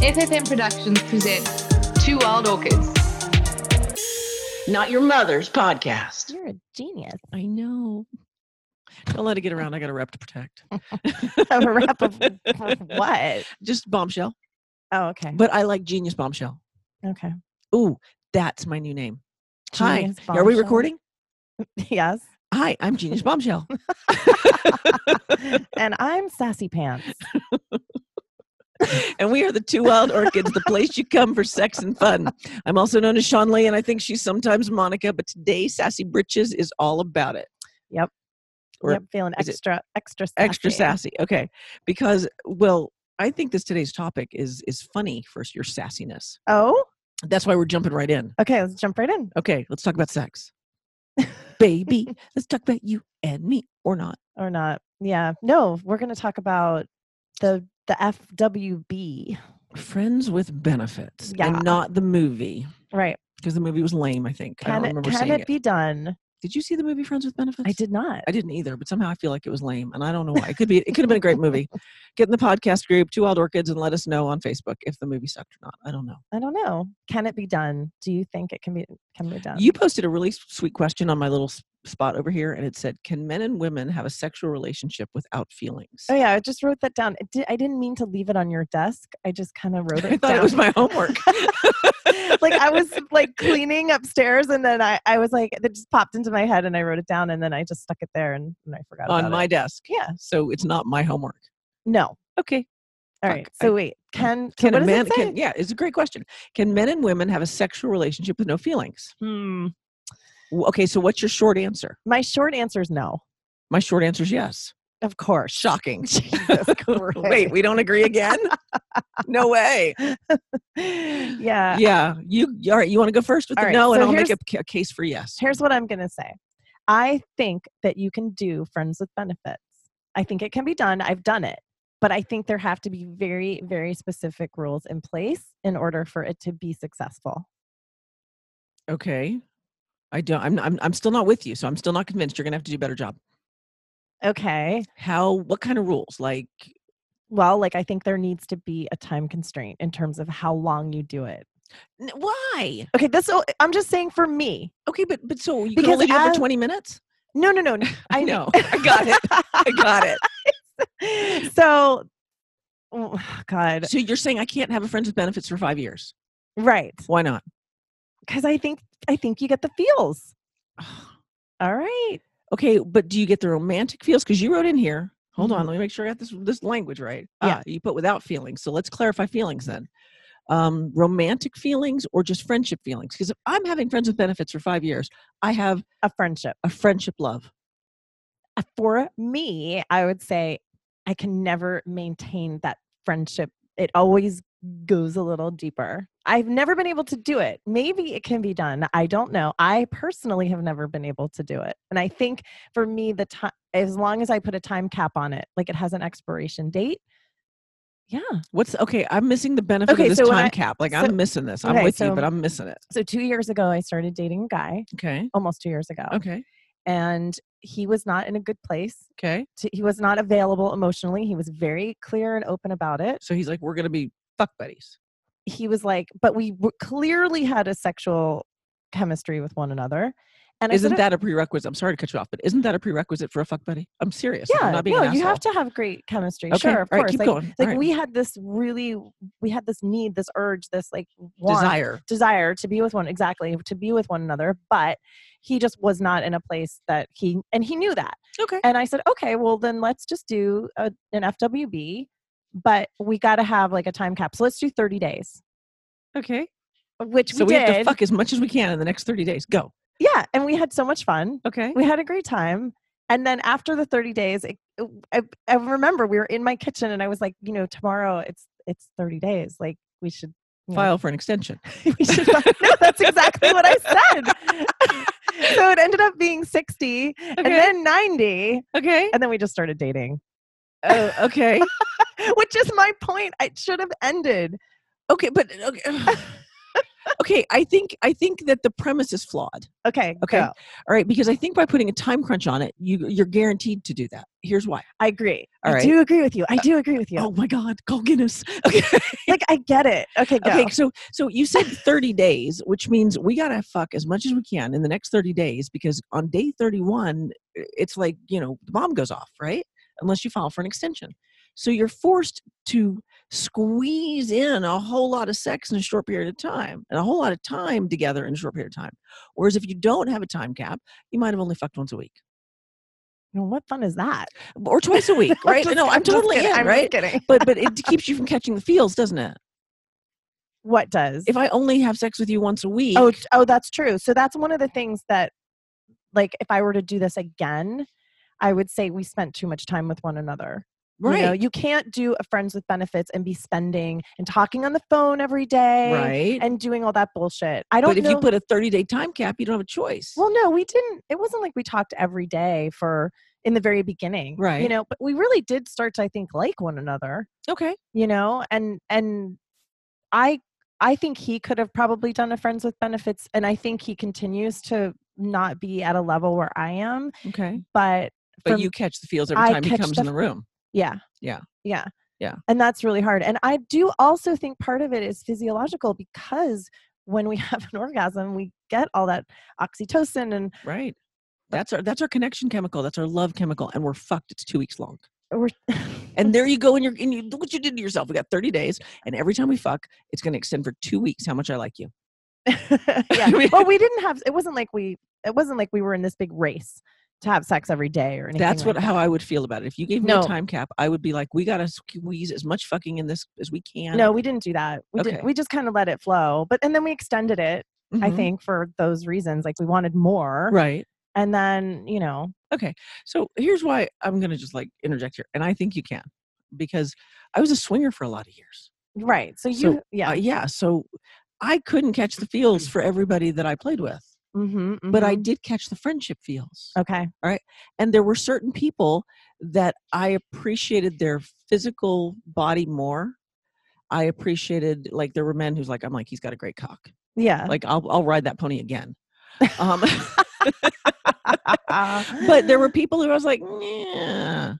FFM Productions presents Two Wild Orchids. Not your mother's podcast. You're a genius. I know. Don't let it get around. I got a rep to protect. A rep of of what? Just bombshell. Oh, okay. But I like genius bombshell. Okay. Ooh, that's my new name. Genius Hi. Are we recording? Yes. Hi, I'm Genius Bombshell. and I'm Sassy Pants. and we are the two wild orchids, the place you come for sex and fun. I'm also known as Sean Lee, and I think she's sometimes Monica, but today Sassy Britches is all about it. Yep. Or yep. Feeling extra, extra, sassy. extra sassy. Okay. Because well, I think this today's topic is is funny for your sassiness. Oh, That's why we're jumping right in. okay. Let's jump right in. Okay, let's talk about sex. Baby, let's talk about you and me or not. Or not. Yeah. No, we're going to talk about the the FWB. Friends with benefits Yeah. and not the movie Right. because the movie was lame, I think. I Can don't it remember can seeing it it. be done? Did you see the movie Friends with Benefits? I did not. I didn't either, but somehow I feel like it was lame, and I don't know why. It could be. It could have been a great movie. Get in the podcast group, Two Wild Orchids, and let us know on Facebook if the movie sucked or not. I don't know. I don't know. Can it be done? Do you think it can be can be done? You posted a really sweet question on my little spot over here, and it said, "Can men and women have a sexual relationship without feelings?" Oh yeah, I just wrote that down. I didn't mean to leave it on your desk. I just kind of wrote it I thought down. it was my homework. like I was like cleaning upstairs, and then I, I was like, it just popped into my head, and I wrote it down, and then I just stuck it there, and, and I forgot on my it. desk. Yeah. So it's not my homework. No. Okay. All Fuck, right. So I- wait, can Can a man? Can, yeah, it's a great question. Can men and women have a sexual relationship with no feelings? Hmm. Okay, so what's your short answer? My short answer is no. My short answer is yes. Of course. Shocking. Wait, we don't agree again? no way. yeah. Yeah, you all right? You want to go first with All the right, no, and I'll make a, a case for yes. Here's what I'm gonna say. I think that you can do friends with benefits. I think it can be done. I've done it. But I think there have to be very, very specific rules in place in order for it to be successful. Okay, I don't. I'm, I'm. I'm still not with you, so I'm still not convinced. You're gonna have to do a better job. Okay. How? What kind of rules? Like, Well, like I think there needs to be a time constraint in terms of how long you do it. n- why? Okay, this so I'm just saying for me. Okay, but but so you can Because only do it as- for 20 minutes. No, no, no. no. I know. I got it. I got it. so oh, God. So you're saying I can't have a friends with benefits for five years? Right. Why not? Because I think I think you get the feels. All right. Okay, but do you get the romantic feels? Because you wrote in here. Hold on, Mhm. let me make sure I got this this language right. Yeah. Ah, you put without feelings. So let's clarify feelings then. Um, romantic feelings or just friendship feelings? Because if I'm having friends with benefits for five years, I have A friendship. a friendship love. Uh, For me, I would say I can never maintain that friendship. It always goes a little deeper. I've never been able to do it. Maybe it can be done. I don't know. I personally have never been able to do it. And I think for me, the time, as long as I put a time cap on it, like it has an expiration date. Yeah. What's okay? I'm missing the benefit Okay, of this so time I- cap. Like so- I'm missing this. I'm okay, with you, but I'm missing it. So two years ago, I started dating a guy, Okay. almost two years ago. Okay. And he was not in a good place. Okay. To, he was not available emotionally. He was very clear and open about it. So he's like, we're gonna be fuck buddies. He was like, but we w- clearly had a sexual chemistry with one another. And Isn't that a prerequisite? I'm sorry to cut you off, but isn't that a prerequisite for a fuck buddy? I'm serious. I'm yeah, not being no, you have to have great chemistry. Okay, Sure, of all right, course. keep like, going. Like right. we had this really, we had this need, this urge, this like want, desire. desire to be with one exactly to be with one another, but he just was not in a place that he and he knew that. Okay. And I said, okay, well then let's just do a, an FWB, but we got to have like a time cap. So let's do 30 days, Okay. which So we, we, have to fuck as much as we can in the next 30 days. Go. Yeah, and we had so much fun. Okay. We had a great time. And then after the 30 days, it, it- I, I remember we were in my kitchen and I was like, you know, tomorrow it's it's 30 days. Like we should you know, File for an extension. we should fi- no, that's exactly what I said. so it ended up being 60 and then 90 Okay. and then we just started dating. Oh, okay. Which is my point. It should have ended. Okay, but okay. okay, I think I think that the premise is flawed. Okay. Okay. go. All right, because I think by putting a time crunch on it, you you're guaranteed to do that. Here's why. I agree. All I right. do agree with you. I uh, do agree with you. Oh my God, call Guinness. Okay. Like I get it. Okay, go. Okay, so so you said 30 days, which means we gotta fuck as much as we can in the next 30 days because on day 31, it's like, you know, the bomb goes off, right? Unless you file for an extension. So you're forced to squeeze in a whole lot of sex in a short period of time and a whole lot of time together in a short period of time. Whereas if you don't have a time cap, you might have only fucked once a week Well, what fun is that? or twice a week, right? Just- no, I'm just totally kidding. in, I'm just right? kidding. But but it keeps you from catching the feels, doesn't it? What does? If I only have sex with you once a week, oh, oh, that's true. So that's one of the things that, like, if I were to do this again, I would say we spent too much time with one another. right, You know, you can't do a friends with benefits and be spending and talking on the phone every day right. and doing all that bullshit. I don't But if know. you put a 30 day time cap, you don't have a choice. well, no, we didn't. It wasn't like we talked every day for in the very beginning, Right. You know, but we really did start to, I think, like one another. okay. you know and and i i think he could have probably done a friends with benefits and i think he continues to not be at a level where i am Okay. but But from- you catch the feels every I time he comes the in the room. yeah Yeah. yeah Yeah. and that's really hard and i do also think part of it is physiological because when we have an orgasm we get all that oxytocin and Right. Uh, that's our that's our connection chemical. That's our love chemical. And we're fucked. It's two weeks long. we're And there you go. And you're and you look what you did to yourself. We got 30 days. And every time we fuck, it's gonna extend for two weeks. How much I like you. yeah well we didn't have it wasn't like we it wasn't like we were in this big race to have sex every day or anything That's what like how. I would feel about it. If you gave me No. a time cap, I would be like, we gotta squeeze as much fucking in this as we can. No, we didn't do that. We Okay. did, we just kind of let it flow. But and then we extended it, I Mhm. think, for those reasons. Like we wanted more. Right. And then, you know, Okay. So here's why I'm going to just like interject here. And I think you can because I was a swinger for a lot of years. right. So you So, yeah. Uh, yeah. So I couldn't catch the feels for everybody that I played with, hmm but I did catch the friendship feels. Okay. All right. And there were certain people that I appreciated their physical body more. I appreciated like there were men who's like I'm like he's got a great cock. Yeah. Like I'll I'll ride that pony again. Um, but there were people who I was like, yeah.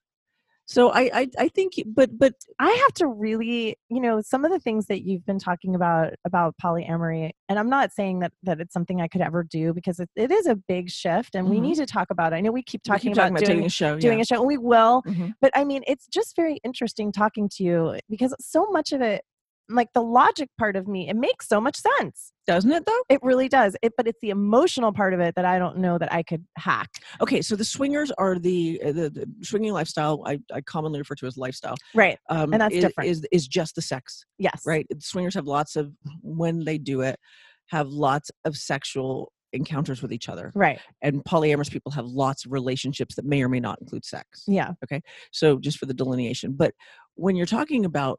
So I, I I think, but but I have to really, you know, some of the things that you've been talking about about polyamory, and I'm not saying that that it's something I could ever do because it, it is a big shift, and we Mhm. need to talk about it. I know we keep we talking keep about, talking about doing, taking a show. doing yeah. a show, and we will. Mhm. but I mean, it's just very interesting talking to you because so much of it, like the logic part of me, it makes so much sense. doesn't it though? It really does. It, but it's the emotional part of it that I don't know that I could hack. Okay, so the swingers are the uh, the, the swinging lifestyle. I, I commonly refer to as lifestyle. Right. Um, And that's is, different. Is is just the sex, Yes. right? Swingers have lots of when they do it, have lots of sexual encounters with each other, Right. and polyamorous people have lots of relationships that may or may not include sex. Yeah. Okay. So just for the delineation, but when you're talking about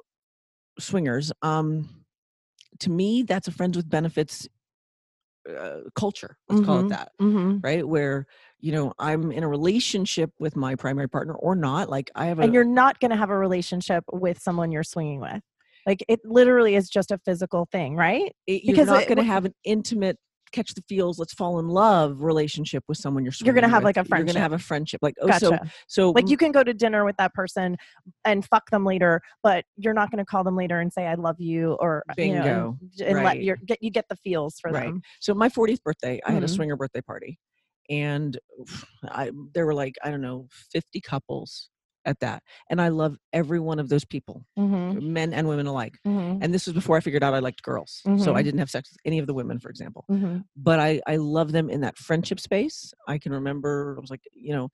swingers, um, to me, that's a friends with benefits uh, culture. Let's call it Mhm. that, Mm-hmm. right? Where you know I'm in a relationship with my primary partner or not. Like I have a And you're not going to have a relationship with someone you're swinging with. Like it literally is just a physical thing, right? it- you're because not going to have an intimate catch the feels let's fall in love relationship with someone you're You're gonna have, with. like, a friendship. you're gonna have a friendship like oh Gotcha. so so like you can go to dinner with that person and fuck them later, but you're not going to call them later and say I love you or you know, Bingo. and, and let Right. your get you get the feels for Right. them. So my 40th birthday, I had a Mhm. swinger birthday party, and I there were like I don't know 50 couples at that, and I love every one of those people, Mm-hmm. men and women alike. Mm-hmm. And this was before I figured out I liked girls, so I Mhm. didn't have sex with any of the women, for example. Mm-hmm. But I I love them in that friendship space. I can remember I was like you know.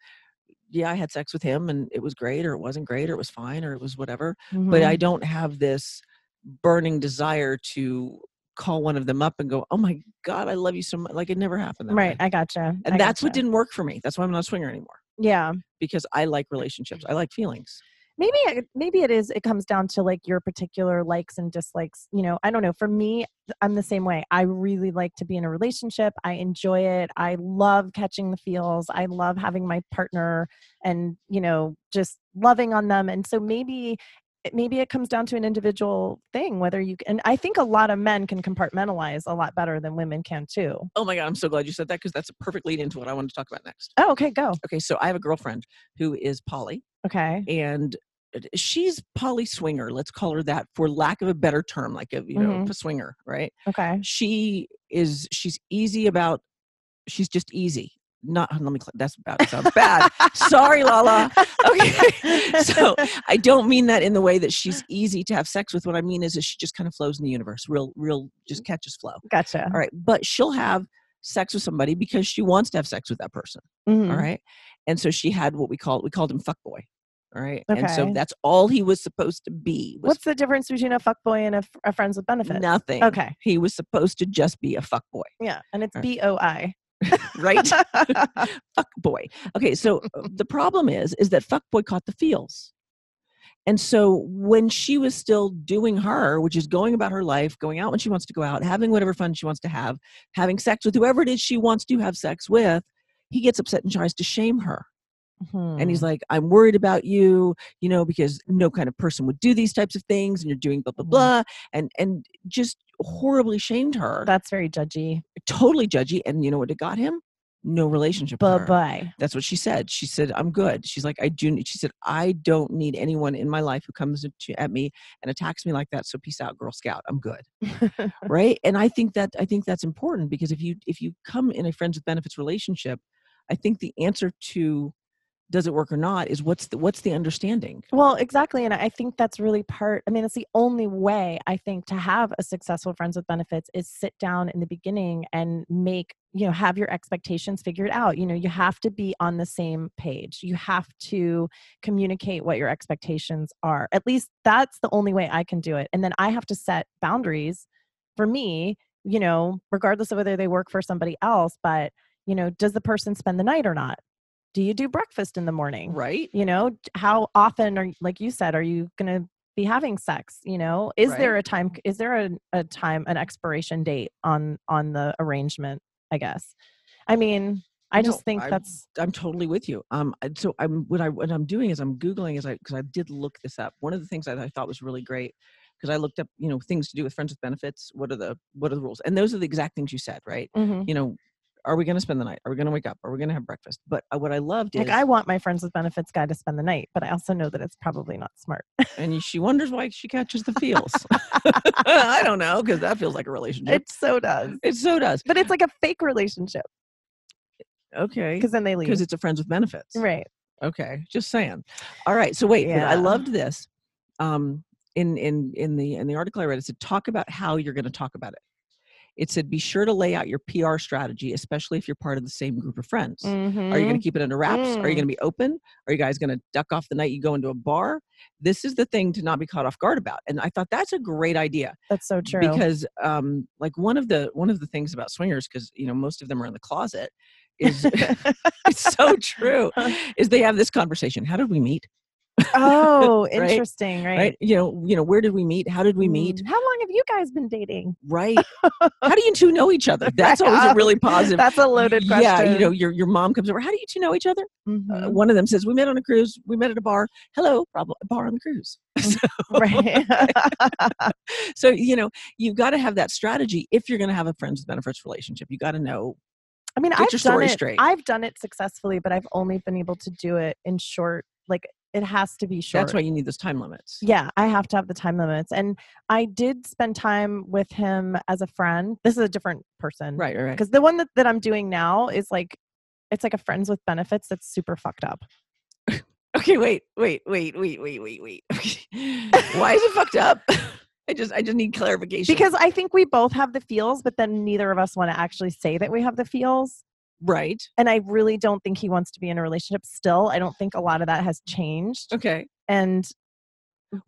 Yeah, I had sex with him and it was great, or it wasn't great, or it was fine, or it was whatever. But Mm-hmm. I don't have this burning desire to call one of them up and go, "Oh my god, I love you so much!" Like it never happened. That way right, I gotcha. and I that's what didn't work for me that's why i'm not a swinger anymore Yeah, because i like relationships i like feelings maybe it, maybe it is. It comes down to like your particular likes and dislikes. You know, I don't know. For me, I'm the same way. I really like to be in a relationship. I enjoy it. I love catching the feels. I love having my partner and you know just loving on them. And so maybe maybe it comes down to an individual thing whether you and I think a lot of men can compartmentalize a lot better than women can too. Oh my god, I'm so glad you said that because that's a perfect lead into what I wanted to talk about next. Oh, okay, go. Okay, so I have a girlfriend who is poly, Okay. and she's poly swinger. Let's call her that, for lack of a better term, like a you know Mhm. a swinger, right? Okay. She is she's easy about. She's just easy. Not let me. That's about That sounds bad. Sorry, Lala. Okay, so I don't mean that in the way that she's easy to have sex with. What I mean is that she just kind of flows in the universe, real, real, just catches flow. Gotcha. All right, but she'll have sex with somebody because she wants to have sex with that person. Mhm. All right, and so she had what we called we called him fuck boy. All right, and so that's all he was supposed to be. What's the difference between a fuck boy and a friends with benefits? nothing. Okay. he was supposed to just be a fuck boy, Yeah, and it's All B O I. right? fuck boy. Okay, so uh, the problem is, is that fuck boy caught the feels. And so when she was still doing her, which is going about her life, going out when she wants to go out, having whatever fun she wants to have, having sex with whoever it is she wants to have sex with, he gets upset and tries to shame her. And he's like, I'm worried about you, you know, because no kind of person would do these types of things and you're doing blah, blah, Mhm. blah. And and just horribly shamed her. That's very judgy. totally judgy. And you know what it got him? No relationship. Bye bye. That's what she said. She said, I'm good. She's like, I do. She said, I don't need anyone in my life who comes at me and attacks me like that. So peace out, Girl Scout. I'm good. right. And I think that, I think that's important because if you, if you come in a friends with benefits relationship, I think the answer to does it work or not is what's the, what's the understanding? Well, exactly. And I think that's really part, I mean, it's the only way I think to have a successful friends with benefits is sit down in the beginning and make, you know, have your expectations figured out. You know, you have to be on the same page. You have to communicate what your expectations are. At least that's the only way I can do it. And then I have to set boundaries for me, you know, regardless of whether they work for somebody else, but, you know, does the person spend the night or not? Do you do breakfast in the morning? Right. you know how often are like you said are you going to be having sex you know is there a time is there a, a time an expiration date on on the arrangement i guess i mean i No, just think I- that's I'm totally with you. Um, so I'm what I what I'm doing is I'm googling as I because I did look this up. One of the things that I thought was really great because I looked up you know things to do with friends with benefits. What are the what are the rules? And those are the exact things you said, right? mhm. You know, are we going to spend the night? Are we going to wake up? Are we going to have breakfast? But uh, what I loved like is, i want my friends with benefits guy to spend the night but i also know that it's probably not smart and she wonders why she catches the feels. I don't know because that feels like a relationship. it so does It so does. but it's like a fake relationship Okay, because then they leave because it's a friends with benefits. right Okay, just saying. All right, so wait, but I loved this. Um, in in in the in the article I read, it said talk about how you're going to talk about it. It said be sure to lay out your PR strategy, especially if you're part of the same group of friends. Are you going to keep it under wraps? Are you Mm. going to be open? Are you guys going to duck off the night you go into a bar? This is the thing to not be caught off guard about. And I thought that's a great idea that's so true because um like one of the one of the things about swingers because you know most of them are in the closet is it's so true is they have this conversation how did we meet oh Right? interesting right, right you know you know where did we meet how did we meet Mm. how long have you guys been dating right how do you two know each other that's always a really positive That's a loaded question. yeah you know your, your mom comes over how do you two know each other uh, Mhm. one of them says we met on a cruise we met at a bar hello problem bar on the cruise right. so you know you've got to have that strategy if you're going to have a friends with benefits relationship you got to know I mean, Get I've your done it. straight. I've done it successfully, but I've only been able to do it in short. Like it has to be short. that's why you need those time limits Yeah, I have to have the time limits, and I did spend time with him as a friend. This is a different person, right right right Because the one that, that I'm doing now is like, it's like a friends with benefits that's super fucked up. Okay, wait, wait, wait, wait, wait, wait, wait. Why is it fucked up? I just I just need clarification. Because I think we both have the feels, but then neither of us want to actually say that we have the feels. Right. And I really don't think he wants to be in a relationship still. I don't think a lot of that has changed. Okay. And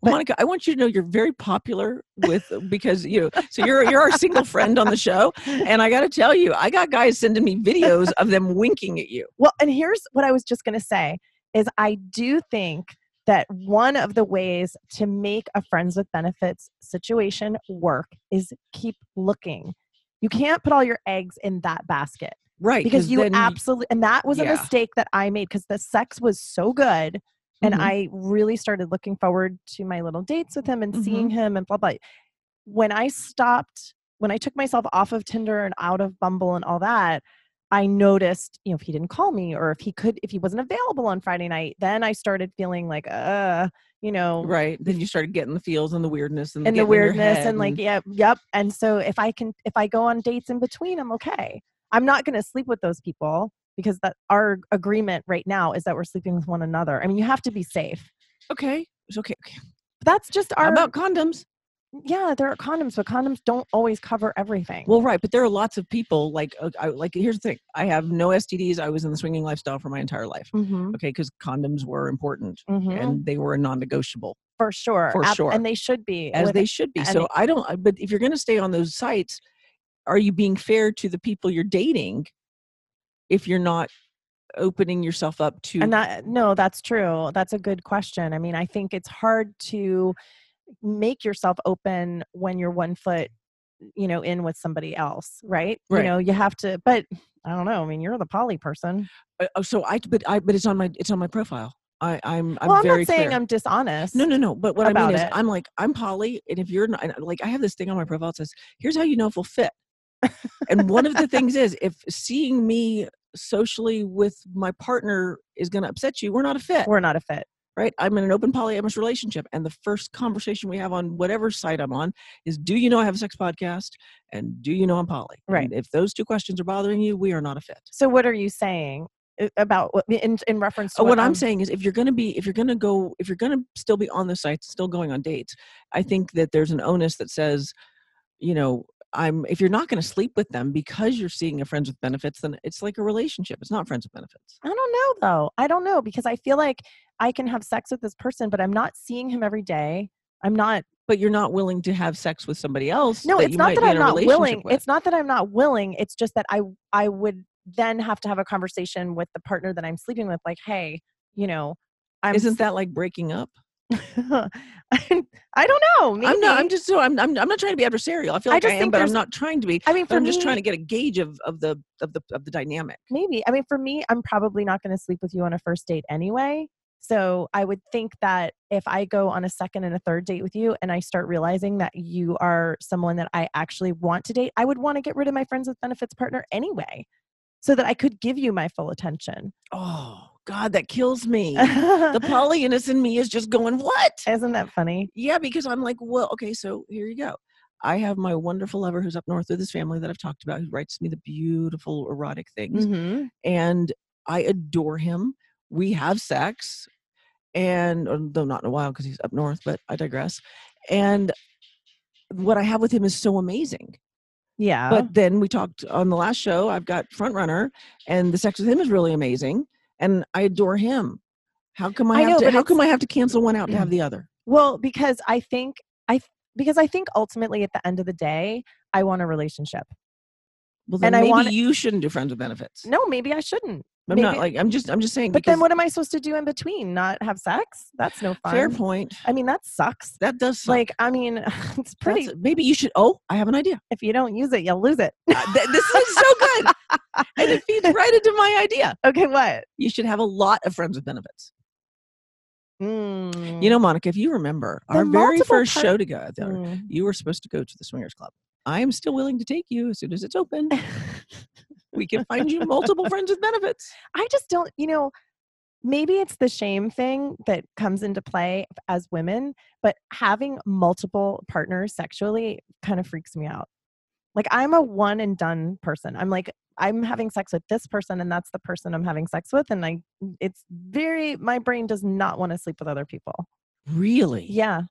But- Monica, I want you to know you're very popular with uh, because you know, so you're you're our single friend on the show. And I gotta tell you, I got guys sending me videos of them winking at you. Well, and here's what I was just going to say is I do think that one of the ways to make a friends with benefits situation work is keep looking. You can't put all your eggs in that basket Right. because you absolutely and that was a mistake that I made because the sex was so good and Mhm. I really started looking forward to my little dates with him and Mm-hmm. seeing him and blah blah. When I stopped, when I took myself off of Tinder and out of Bumble and all that, I noticed, you know, if he didn't call me or if he could, if he wasn't available on Friday night, then I started feeling like, uh, you know, right. Then you started getting the feels and the weirdness and, and the getting in your weirdness head and like yeah yep and so if i can if i go on dates in between i'm okay i'm not going to sleep with those people because that our agreement right now is that we're sleeping with one another i mean you have to be safe okay, it's okay. okay. that's just How our about condoms? yeah there are condoms but condoms don't always cover everything Well, right, but there are lots of people like uh, I, like here's the thing: I have no STDs. I was in the swinging lifestyle for my entire life. mm-hmm, Okay, because condoms were important mm-hmm. and they were a non-negotiable, for sure for Ab- sure. and they should be as they should be. and So it- I don't. But if you're going to stay on those sites, are you being fair to the people you're dating? If you're not opening yourself up to and that no that's true that's a good question i mean i think it's hard to make yourself open when you're one foot you know in with somebody else right, Right. you know you have to but i don't know i mean you're the poly person Uh, oh, so I, but I, but it's on my, it's on my profile. I, I'm, I'm well i'm not saying clear. i'm dishonest No, no, no. But what I mean is, it. I'm like, I'm poly, and if you're not, like, I have this thing on my profile that says, "Here's how you know if we'll fit." And one of the things is, if seeing me socially with my partner is going to upset you, we're not a fit, we're not a fit right? I'm in an open polyamorous relationship, and the first conversation we have on whatever site I'm on is, "Do you know I have a sex podcast?" and "Do you know I'm poly?" Right. And if those two questions are bothering you, we are not a fit. so what are you saying uh, about what in, in reference to Oh, what I'm I'm saying is, if you're going to be, if you're going to go, if you're going to still be on the site still going on dates, I think that there's an onus that says, you know, I'm. If you're not going to sleep with them because you're seeing a friends with benefits, then it's like a relationship. It's not friends with benefits. I don't know though. I don't know because I feel like I can have sex with this person, but I'm not seeing him every day. I'm not. But you're not willing to have sex with somebody else. No, it's not that I'm not willing. with. It's not that I'm not willing. It's just that I I would then have to have a conversation with the partner that I'm sleeping with, like, hey, you know, I'm. Isn't that like breaking up? I don't know. Maybe. I'm not. I'm just so. I'm. I'm. I'm not trying to be adversarial. I feel like I, just am, but I'm not trying to be. I mean, for I'm me, just trying to get a gauge of of the of the of the dynamic. maybe. I mean, for me, I'm probably not going to sleep with you on a first date anyway. So I would think that if I go on a second and a third date with you and I start realizing that you are someone that I actually want to date, I would want to get rid of my friends with benefits partner anyway so that I could give you my full attention. Oh God, that kills me. the polyness in me is just going what? Isn't that funny? Yeah, because I'm like, well, okay, so here you go. I have my wonderful lover who's up north with his family that I've talked about, who writes me the beautiful erotic things, Mm-hmm. and I adore him. We have sex, and uh, though not in a while because he's up north, but I digress. And what I have with him is so amazing. Yeah. But then we talked on the last show. I've got front runner, and the sex with him is really amazing, and I adore him. How come I, I have know, to? How come I have to cancel one out to have mm. the other? well, because I think I because I think ultimately at the end of the day, I want a relationship. Well, then And I maybe wanna- you shouldn't do friends with benefits. No, maybe I shouldn't. I'm not like I'm just I'm just saying. But then what am I supposed to do in between? Not have sex? That's no fun. Fair point. I mean, that sucks. That does suck. Like, I mean, it's pretty. That's- maybe you should. Oh, I have an idea. if you don't use it, you'll lose it. Uh, th- this is so good, and it feeds right into my idea. okay, what? You should have a lot of friends with benefits. Mm. You know, Monica, if you remember The our very first part- show together, Mm. you were supposed to go to the swingers club. I am still willing to take you as soon as it's open. we can find you multiple friends with benefits. I just don't, you know, maybe it's the shame thing that comes into play as women, but having multiple partners sexually kind of freaks me out. Like I'm a one and done person. I'm like I'm having sex with this person and that's the person I'm having sex with and I mm, it's very my brain does not want to sleep with other people. Really? Yeah.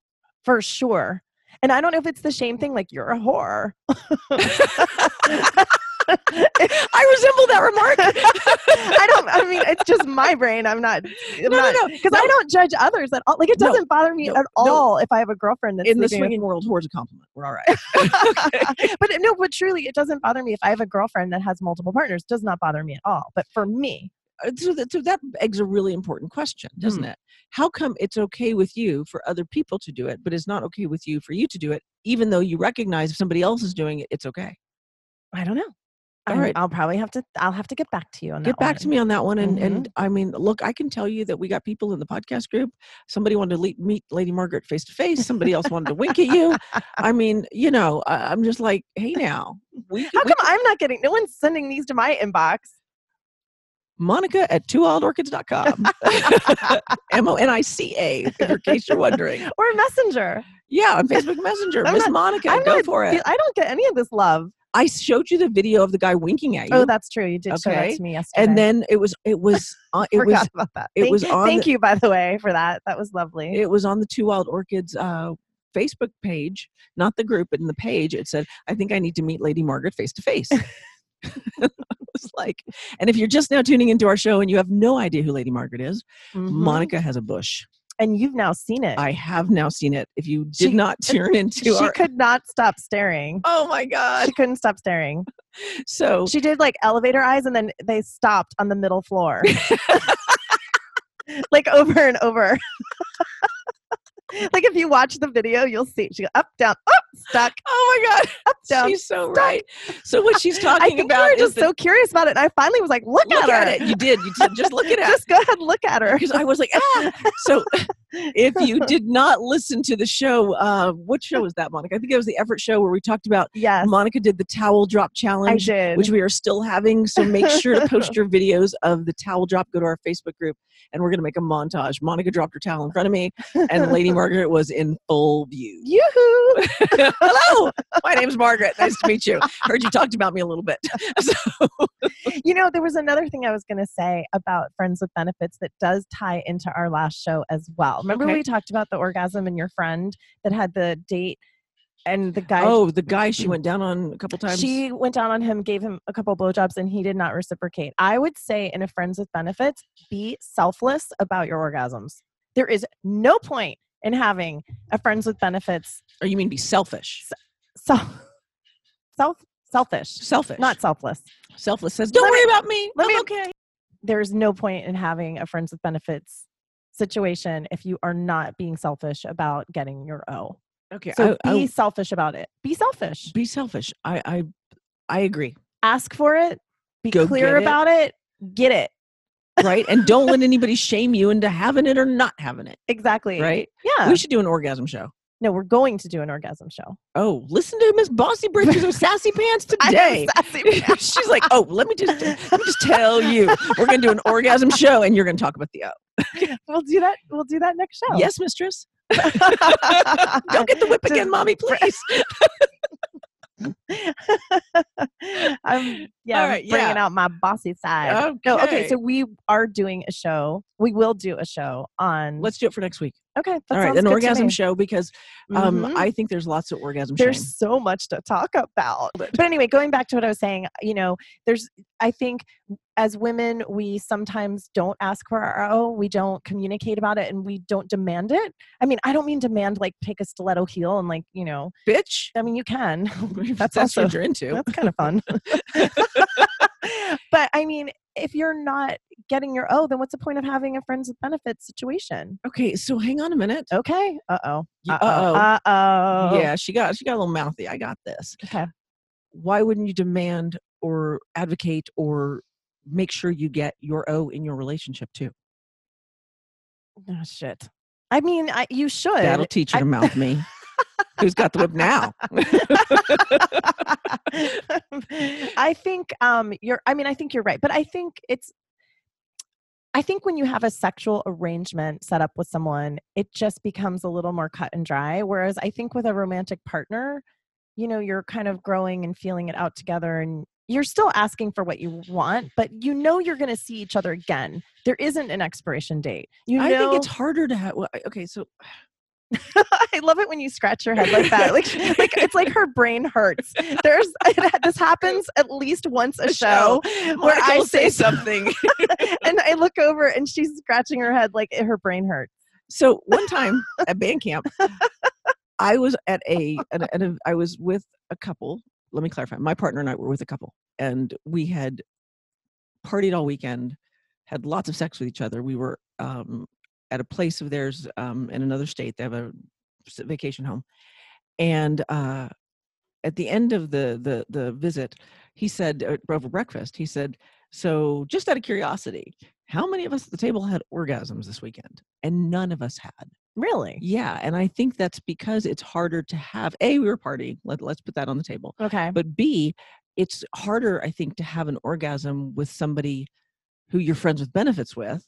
For sure. And I don't know if it's the shame thing like you're a whore. I resemble that remark. I don't. I mean, it's just my brain. I'm not. I'm No, no, not, no, Because I don't judge others at all. Like it doesn't bother me no, at no. all if I have a girlfriend that's In the swinging world, whore's a compliment. We're all right. but no, but truly, it doesn't bother me if I have a girlfriend that has multiple partners. It Does not bother me at all. But for me, Uh, so that, so that begs a really important question, doesn't Hmm. it? How come it's okay with you for other people to do it, but it's not okay with you for you to do it, even though you recognize if somebody else is doing it, it's okay? I don't know. All right. I'll probably have to. I'll have to get back to you on that. Get back to me on that one. And Mhm. and I mean, look, I can tell you that we got people in the podcast group. Somebody wanted to le- meet Lady Margaret face to face. Somebody else wanted to wink at you. I mean, you know, I, I'm just like, hey, now we, How we come I'm not getting? No one's sending these to my inbox. Monica at twowildorchids.com. M O N I C A, in case you're wondering. or Messenger. Yeah, on Facebook Messenger. Miss Monica, I'm go not for it. I don't get any of this love. I showed you the video of the guy winking at you. Oh, that's true. You did show Okay. that to me yesterday. and then it was it was uh, it forgot was about that. it thank, was on Thank the- you, by the way, for that. That was lovely. it was on the Two Wild Orchids uh, Facebook page, not the group, but in the page. It said, "I think I need to meet Lady Margaret face to face." It was like, and if you're just now tuning into our show and you have no idea who Lady Margaret is, Mhm. Monica has a bush. And you've now seen it. I have now seen it. If you did She- not turn into she our, could not stop staring. oh my god! She couldn't stop staring. So She did like elevator eyes, and then they stopped on the middle floor, like over and over. like if you watch the video, you'll see she go up, down, up, stuck, oh my god, up, down. she's so right. So what she's I talking think you about were is just that- so curious about it, and I finally was like, "Look, look at, at her. it. You did. You did. Just look at it. Just go ahead, and look at her." because I was like, ah. So if you did not listen to the show, uh, what show was that, Monica? I think it was the Effort Show where we talked about Yes, Monica did the towel drop I challenge, did. which we are still having. So make sure to post your videos of the towel drop. Go to our Facebook group, and we're going to make a montage. Monica dropped her towel in front of me, and Lady Margaret was in full view. Yoo-hoo! Hello, my name's Margaret. Nice to meet you. Heard you talked about me a little bit. So, you know, there was another thing I was going to say about friends with benefits that does tie into our last show as well. Remember Okay. we talked about the orgasm and your friend that had the date and the guy oh, the guy she went down on a couple times. she went down on him, gave him a couple blowjobs, and he did not reciprocate. I would say in a friends with benefits, be selfless about your orgasms. There is no point in having a friends with benefits or you mean be selfish? self self selfish, Selfish, not selfless. selfless. Says, don't Let worry me- about me. I'm me- okay. there's no point in having a friends with benefits situation if you are not being selfish about getting your O. Okay, So I- I- be selfish about it. Be selfish. be selfish. I I I agree. Ask for it. Be Go clear get it. about it. Get it. Right, and don't let anybody shame you into having it or not having it. Exactly. Right. Yeah. We should do an orgasm show. no, we're going to do an orgasm show. Oh, listen to Miss Bossy Bridges with sassy pants today. sassy. She's like, oh, let me just let me just tell you, we're gonna do an orgasm show, and you're gonna talk about the O. we'll do that. We'll do that next show. Yes, mistress. Don't get the whip again, mommy, please. I'm yeah, All I'm bringing yeah. out my bossy side. No, okay, Okay. so we are doing a show. We will do a show on. Let's do it for next week. Okay, All right, an orgasm show because um, Mhm. I think there's lots of orgasm there's shame. so much to talk about. But anyway, going back to what I was saying, you know, there's I think as women we sometimes don't ask for our O, we don't communicate about it and we don't demand it. I mean, I don't mean demand like take a stiletto heel and like, you know, Bitch. I mean you can. That's that's also- what you're into. That's kind of fun. but I mean, if you're not getting your O, then what's the point of having a friends with benefits situation? Okay, so hang on a minute. Okay. Uh oh. Uh uh-oh. oh. Uh oh. Yeah, she got she got a little mouthy. I got this. Okay. Why wouldn't you demand or advocate or make sure you get your O in your relationship too? Oh shit. I mean, I, you should. That'll teach you to mouth me. Who's got the whip now? I think um you're I mean I think you're right, but I think it's I think when you have a sexual arrangement set up with someone, it just becomes a little more cut and dry. Whereas I think with a romantic partner, you know, you're kind of growing and feeling it out together and you're still asking for what you want, but you know you're going to see each other again. There isn't an expiration date. You know, I think it's harder to have. Well, okay, so I love it when you scratch your head like that. Like, like it's like her brain hurts. There's this happens at least once a, A show, show. where I say something. and I look over and she's scratching her head like her brain hurts. So one time at band camp, I was at a, at a, at a I was with a couple. Let me clarify. My partner and I were with a couple, and we had partied all weekend, had lots of sex with each other. We were um, at a place of theirs um, in another state. They have a vacation home, and uh, at the end of the the the visit, he said uh, over breakfast, he said, "So, just out of curiosity, how many of us at the table had orgasms this weekend?" And none of us had. Really? Yeah, and I think that's because it's harder to have. A, we were partying. Let, let's put that on the table. Okay. But B, it's harder, I think, to have an orgasm with somebody who you're friends with benefits with.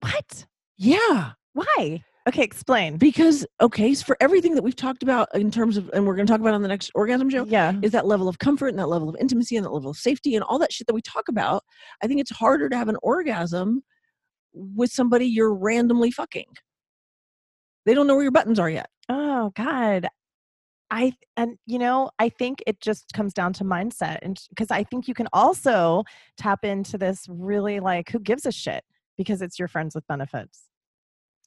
what? Yeah, Why? Okay, explain. because okay, for everything that we've talked about in terms of, and we're going to talk about on the next orgasm show, Yeah. is that level of comfort and that level of intimacy and that level of safety and all that shit that we talk about. I think it's harder to have an orgasm with somebody you're randomly fucking. They don't know where your buttons are yet. Oh God. I and you know, I think it just comes down to mindset and because I think you can also tap into this really like who gives a shit because it's your friends with benefits.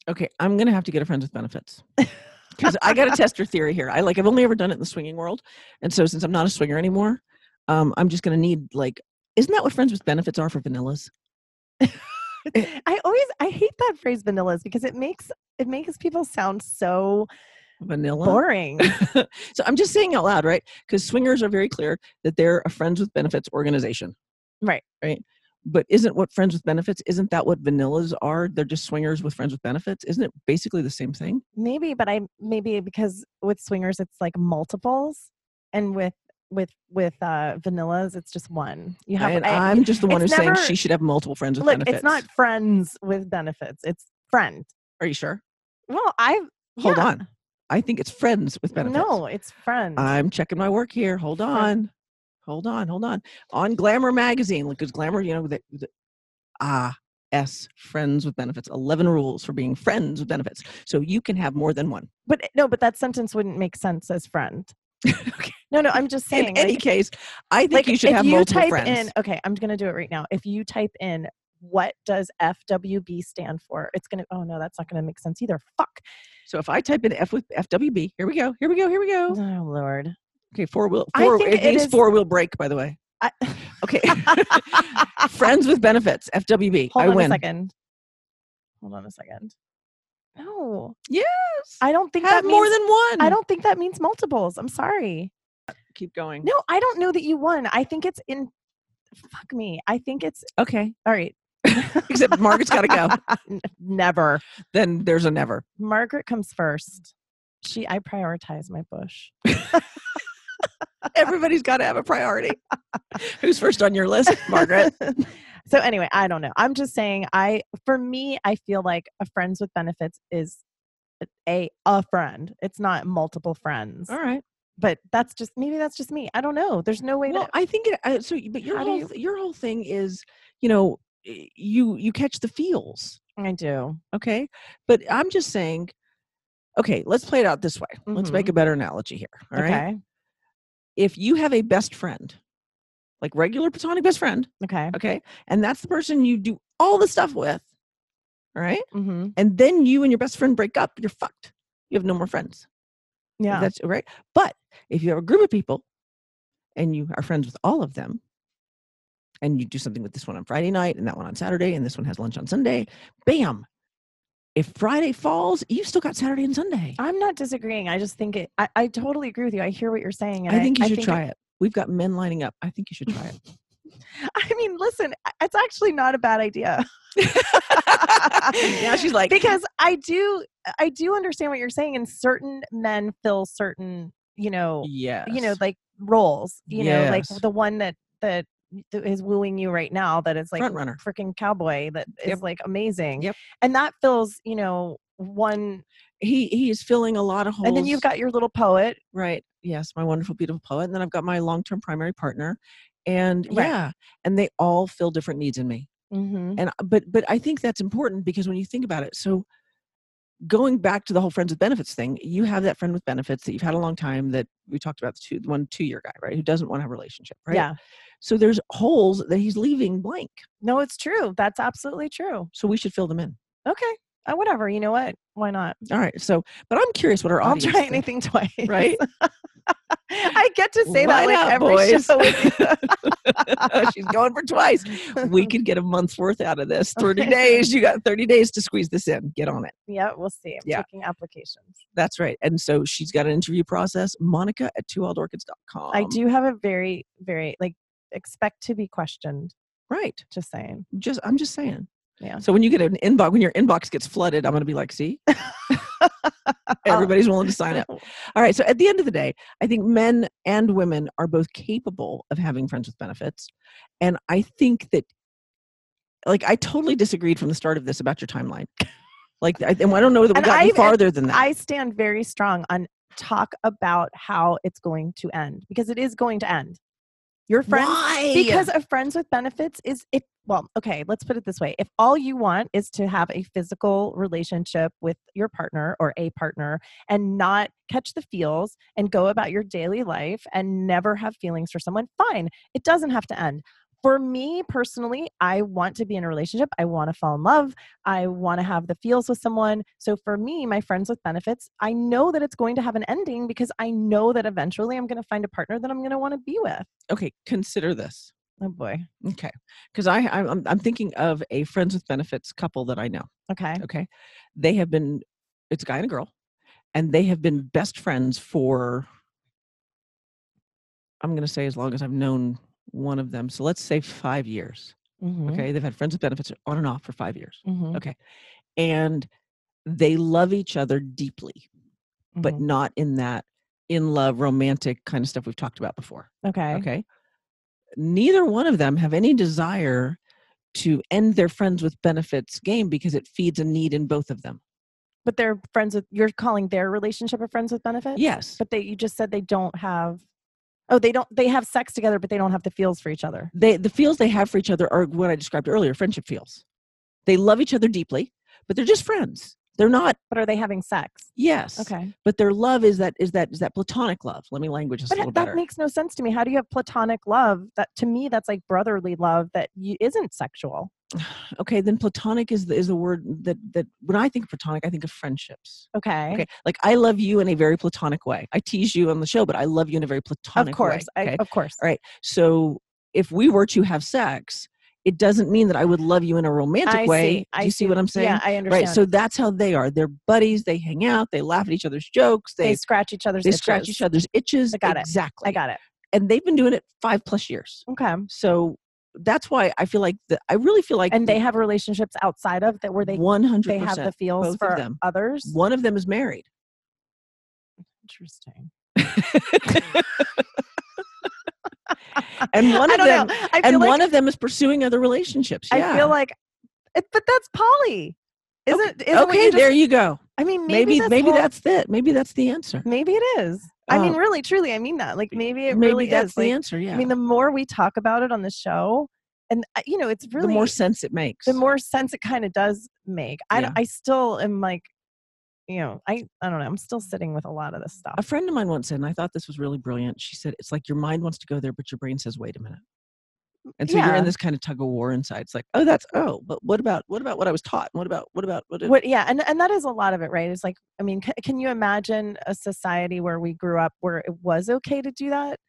Okay, I'm gonna have to get a friends with benefits because I got to test your theory here. I like I've only ever done it in the swinging world, and so since I'm not a swinger anymore, um, I'm just gonna need like, isn't that what friends with benefits are for vanillas? I always I hate that phrase vanillas because it makes it makes people sound so Vanilla. boring. so I'm just saying out loud, right? Because swingers are very clear that they're a friends with benefits organization. Right. Right. But isn't what friends with benefits? Isn't that what vanillas are? They're just swingers with friends with benefits. Isn't it basically the same thing? maybe, but I maybe because with swingers it's like multiples and with with with uh vanillas it's just one. You have and I- I'm just the one who's saying she should have multiple friends with look, benefits. it's not friends with benefits. It's friend. Are you sure? Well, I Hold yeah. on. I think it's friends with benefits. No, it's friends. I'm checking my work here. Hold on. Hold on. Hold on. On Glamour magazine, because Glamour, you know, the, the ah, S, friends with benefits. 11 rules for being friends with benefits. So you can have more than one. but no, but that sentence wouldn't make sense as friend. okay. No, no, I'm just saying. In any case, I think like, you should if have you multiple type friends. in, okay, I'm gonna do it right now. If you type in what does FWB stand for, it's gonna. Oh no, that's not gonna make sense either. Fuck. so if I type in F with FWB, here we go. Here we go. Here we go. Oh lord. Okay, four wheel. I Four, think it it means is- four wheel brake, by the way. I, Okay. friends with benefits, FWB. hold I on win. a second. Hold on a second. No, Yes. I don't think have that more than one. I don't think that means multiples. I'm sorry. keep going. No, I don't know that you won. I think it's in. Fuck me. I think it's Okay. all right. Except Margaret's got to go. Never. Then there's a never. Margaret comes first. She, I prioritize my bush. Everybody's got to have a priority. Who's first on your list, Margaret? so anyway, I don't know. I'm just saying. I, for me, I feel like a friends with benefits is a a friend. It's not multiple friends. All right. But that's just maybe that's just me. I don't know. There's no way Well, to. I think it. I, so, but your whole you- your whole thing is, you know, you you catch the feels. I do. Okay. But I'm just saying. Okay, let's play it out this way. Let's make Mhm. a better analogy here. All right. If you have a best friend, like regular platonic best friend, Okay. okay, and that's the person you do all the stuff with, all right, Mm-hmm. and then you and your best friend break up, you're fucked. You have no more friends. Yeah. That's right. But if you have a group of people and you are friends with all of them, and you do something with this one on Friday night and that one on Saturday, and this one has lunch on Sunday, bam. If Friday falls, you've still got Saturday and Sunday. I'm not disagreeing. I just think it. I, I totally agree with you. I hear what you're saying. And I think you should think try it. We've got men lining up. I think you should try it. I mean, listen, it's actually not a bad idea. yeah, she's like, because I do, I do understand what you're saying. And certain men fill certain, you know, yes. you know, like roles. You know, like the one that that is wooing you right now. That is like freaking cowboy. That is Yep. like amazing. Yep. And that fills, you know, one. he he is filling a lot of holes. And then you've got your little poet. right. Yes, my wonderful, beautiful poet. And then I've got my long-term primary partner. And Right. yeah, and they all fill different needs in me. Mm-hmm. and but but i think that's important because when you think about it so going back to the whole friends with benefits thing you have that friend with benefits that you've had a long time that we talked about the two the one two year guy right who doesn't want to have a relationship right Yeah. So there's holes that he's leaving blank No, it's true. That's absolutely true. so we should fill them in Okay. Uh, whatever. You know what? Why not? all right so but i'm curious what our I'll try anything twice. right I get to say that like up, every show. she's going for twice we could get a month's worth out of this 30 days you got 30 days to squeeze this in get on it yeah, we'll see. I'm Yeah. taking applications. that's right and so she's got an interview process monica at twowildorchids.com I do have a very, very like expect to be questioned. Right. Just saying. Just I'm just saying. Yeah. So when you get an inbox, when your inbox gets flooded, I'm going to be like, see, uh, everybody's willing to sign up. All right. So at the end of the day, I think men and women are both capable of having friends with benefits. And I think that, like, I totally disagreed from the start of this about your timeline. Like, I, and I don't know that we got any farther than that. I stand very strong on talk about how it's going to end because it is going to end. Your friends Why? because of friends with benefits is it well okay let's put it this way. If all you want is to have a physical relationship with your partner or a partner and not catch the feels and go about your daily life and never have feelings for someone fine. It doesn't have to end for me personally i want to be in a relationship i want to fall in love i want to have the feels with someone so for me my friends with benefits i know that it's going to have an ending because i know that eventually i'm going to find a partner that i'm going to want to be with okay, consider this. oh boy Okay, because I I'm, I'm thinking of a friends with benefits couple that I know. okay Okay, they have been it's a guy and a girl, and they have been best friends for I'm going to say as long as I've known one of them. So let's say five years. Mhm. Okay, they've had friends with benefits on and off for five years. Mhm. Okay, and they love each other deeply, but Mhm. not in that in love romantic kind of stuff we've talked about before. okay. Okay. Neither one of them have any desire to end their friends with benefits game because it feeds a need in both of them. But they're friends with you're calling their relationship a friends with benefits? Yes. But they you just said they don't have Oh, they don't they have sex together but they don't have the feels for each other. They the feels they have for each other are what I described earlier, friendship feels. They love each other deeply, but they're just friends. They're not But are they having sex? yes. Okay. But their love is that is that is that platonic love. Let me language this But a little that better. makes no sense to me. How do you have platonic love that to me that's like brotherly love that you, isn't sexual? Okay, then platonic is the, is the word that that when I think of platonic, I think of friendships. Okay. Okay, like I love you in a very platonic way. I tease you on the show, but I love you in a very platonic Of course. way. I, okay? of course. All right. So if we were to have sex, it doesn't mean that I would love you in a romantic I way. see. I Do you see what I'm saying? Yeah, I understand. right. So that's how they are. They're buddies. They hang out. They laugh at each other's jokes. they, They scratch each other's they scratch each other's itches. I got it. exactly. I got it. And they've been doing it five plus years. Okay. So that's why I feel like the, I really feel like And they have relationships outside of that where they one hundred they have the feels for them. others. One of them is married. Interesting. and one of them. And like, one of them is pursuing other relationships. Yeah. I feel like, it, but that's poly. Isn't, isn't okay, you just- there you go. I mean, Maybe maybe maybe, whole- that's it. Maybe that's the answer. maybe it is. I mean, Oh. really, truly, I mean that. Like, maybe it maybe really that's is. the Like, answer. Yeah. I mean, the more we talk about it on the show, and uh, you know, it's really the more sense it makes. the more sense it kind of does make. I, Yeah. I still am like, you know, I I don't know. I'm still sitting with a lot of this stuff. a friend of mine once said, and I thought this was really brilliant. She said, "It's like your mind wants to go there, but your brain says, wait a minute." And so you're in this kind of tug of war inside. It's like, oh, that's oh, but what about what about what I was taught? What about what about what? What yeah and, and that is a lot of it right it's like i mean c- can you imagine a society where we grew up where it was okay to do that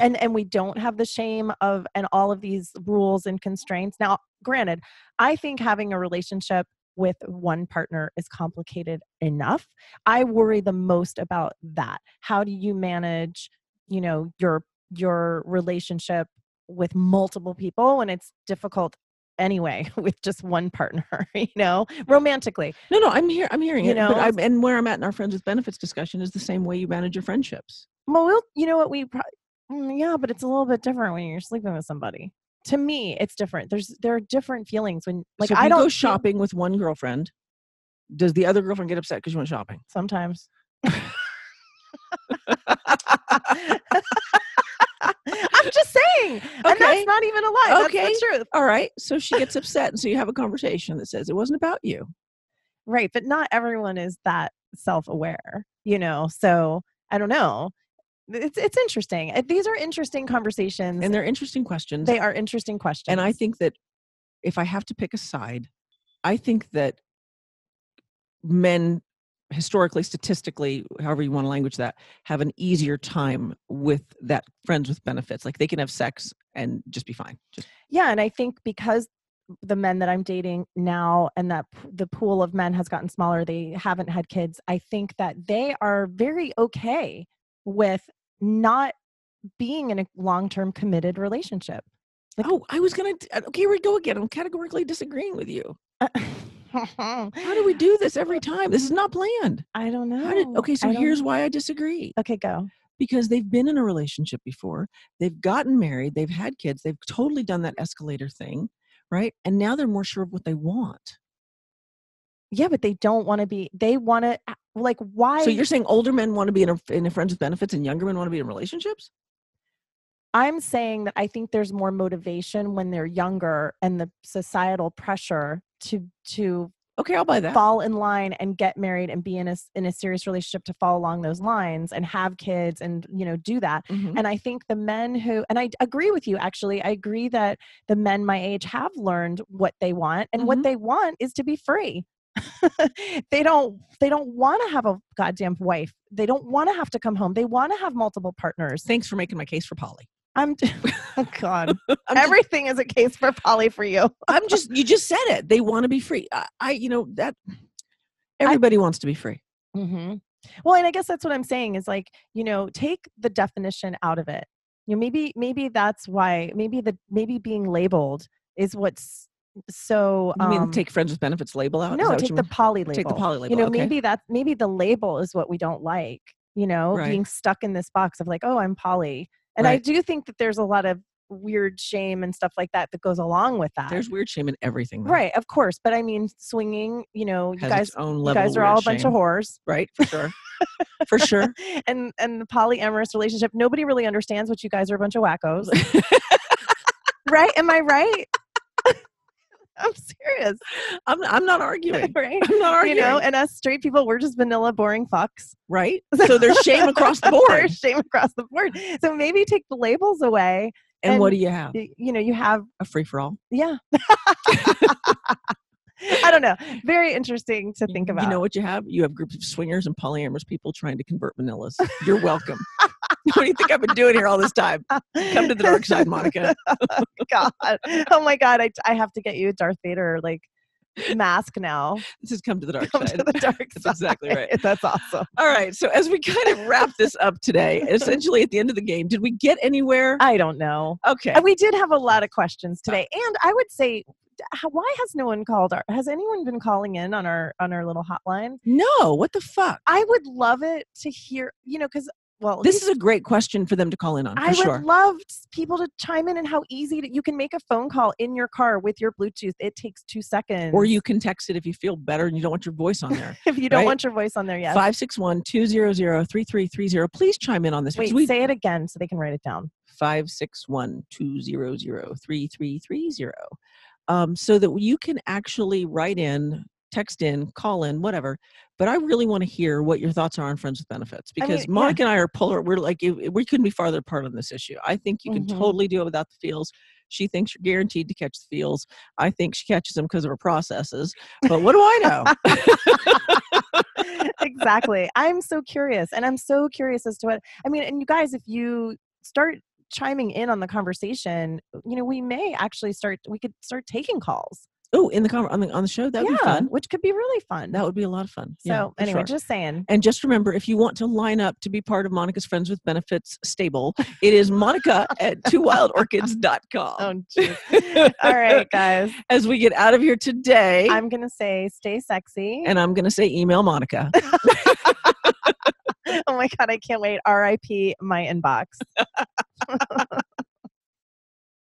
and and we don't have the shame of and all of these rules and constraints now granted i think having a relationship with one partner is complicated enough i worry the most about that how do you manage you know your your relationship with multiple people when it's difficult anyway with just one partner you know romantically no, no, I'm here. I'm hearing You it. But know? I'm, and where I'm at in our friends with benefits discussion is the same way you manage your friendships. Well, we'll you know what we mm, yeah, but it's a little bit different when you're sleeping with somebody. To me, it's different. There's there are different feelings when like so if I you don't go feel- shopping with one girlfriend. Does the other girlfriend get upset because you went shopping? sometimes. I'm just saying, and Okay. that's not even a lie. Okay. That's the truth, All right. So she gets upset, and so you have a conversation that says it wasn't about you. right? But not everyone is that self-aware, you know. So I don't know. It's it's interesting. Uh, These are interesting conversations, And they're interesting questions. they are interesting questions. And I think that if I have to pick a side, I think that men historically, statistically, however you want to language that, have an easier time with that friends with benefits. Like they can have sex and just be fine. Just yeah and i think because the men that i'm dating now and that p- the pool of men has gotten smaller they haven't had kids i think that they are very okay with not being in a long-term committed relationship. Like- oh, I was gonna. Okay, uh, here we go again. I'm categorically disagreeing with you. How do we do this every time? This is not planned. I don't know. Did? Okay, so here's why I disagree. Okay, go. Because they've been in a relationship before, they've gotten married, they've had kids, they've totally done that escalator thing, right? And now they're more sure of what they want. Yeah, but they don't want to be. They want to like why? So you're saying older men want to be in a, in a friends with benefits, and younger men want to be in relationships? I'm saying that I think there's more motivation when they're younger, and the societal pressure to to Okay, I'll buy that. fall in line and get married and be in a in a serious relationship to fall along those lines and have kids and you know do that. Mhm. And I think the men who, and I agree with you actually, I agree that the men my age have learned what they want, and Mhm. what they want is to be free. they don't they don't want to have a goddamn wife. They don't want to have to come home. They want to have multiple partners. Thanks for making my case for poly. I'm oh god. Everything is a case for poly for you. I'm just you just said it. They want to be free. I, I you know that everybody wants to be free. Mm-hmm. Well, and I guess that's what I'm saying is like, you know, take the definition out of it. You know, maybe maybe that's why maybe the maybe being labeled is what's so You mean um, take friends with benefits label out? No, take the poly label. take the poly label. You know, okay. maybe that maybe the label is what we don't like. You know, Right. being stuck in this box of like, oh, I'm poly, and I do think that there's a lot of weird shame and stuff like that that goes along with that. There's weird shame in everything. though. right, of course, but I mean, swinging. You know, you guys, you guys are all a bunch shame. of whores. Right, for sure. for sure. and and the polyamorous relationship nobody really understands what you guys are a bunch of wackos right am i right i'm serious I'm I'm not arguing. right I'm not arguing. you know and us straight people we're just vanilla boring fucks right? So there's shame across the board. there's shame across the board so maybe take the labels away and what do you have? You know you have A free for all. yeah i don't know very interesting to think about You know what you have? You have groups of swingers and polyamorous people trying to convert vanillas. You're welcome. what do you think I've been doing here all this time? Come to the dark side, Monica. god oh my god I, I have to get you a darth vader like mask now This is come to the dark come side. to the dark That's side. exactly right. That's awesome. All right. So as we kind of wrap this up today, essentially at the end of the game, did we get anywhere? I don't know. Okay. And we did have a lot of questions uh, today, and I would say, why has no one called our? Has anyone been calling in on our on our little hotline? No, what the fuck? I would love it to hear. You know, because well, This is a great question for them to call in on, for I would sure. love people to chime in and how easy to, you can make a phone call in your car with your Bluetooth. It takes two seconds. Or you can text it if you feel better and you don't want your voice on there. if you don't right? want your voice on there yet. 561 200 3330. Please chime in on this. Wait, we, say it again so they can write it down. 561 200 3330. Um, so that you can actually write in, text in, call in, whatever. But I really want to hear what your thoughts are on Friends with Benefits I mean, because yeah. And I are polar. We're like, we couldn't be farther apart on this issue. I think you can Mhm. totally do it without the feels. She thinks you're guaranteed to catch the feels. I think she catches them because of her processes. But what do I know? exactly. I'm so curious, and I'm so curious as to what I mean. And you guys, if you start chiming in on the conversation, you know, we may actually start. We could start taking calls. Oh, in the, con- on the on the show, that'd yeah, be fun. which could be really fun. That would be a lot of fun. so Yeah, anyway, sure. just saying. And just remember, if you want to line up to be part of Monica's Friends with Benefits stable, it is Monica at twowildorchids.com. Oh, jeez. All right, guys. As we get out of here today, I'm gonna say stay sexy. and I'm going to say email Monica. oh my god, I can't wait. R.I.P. My inbox.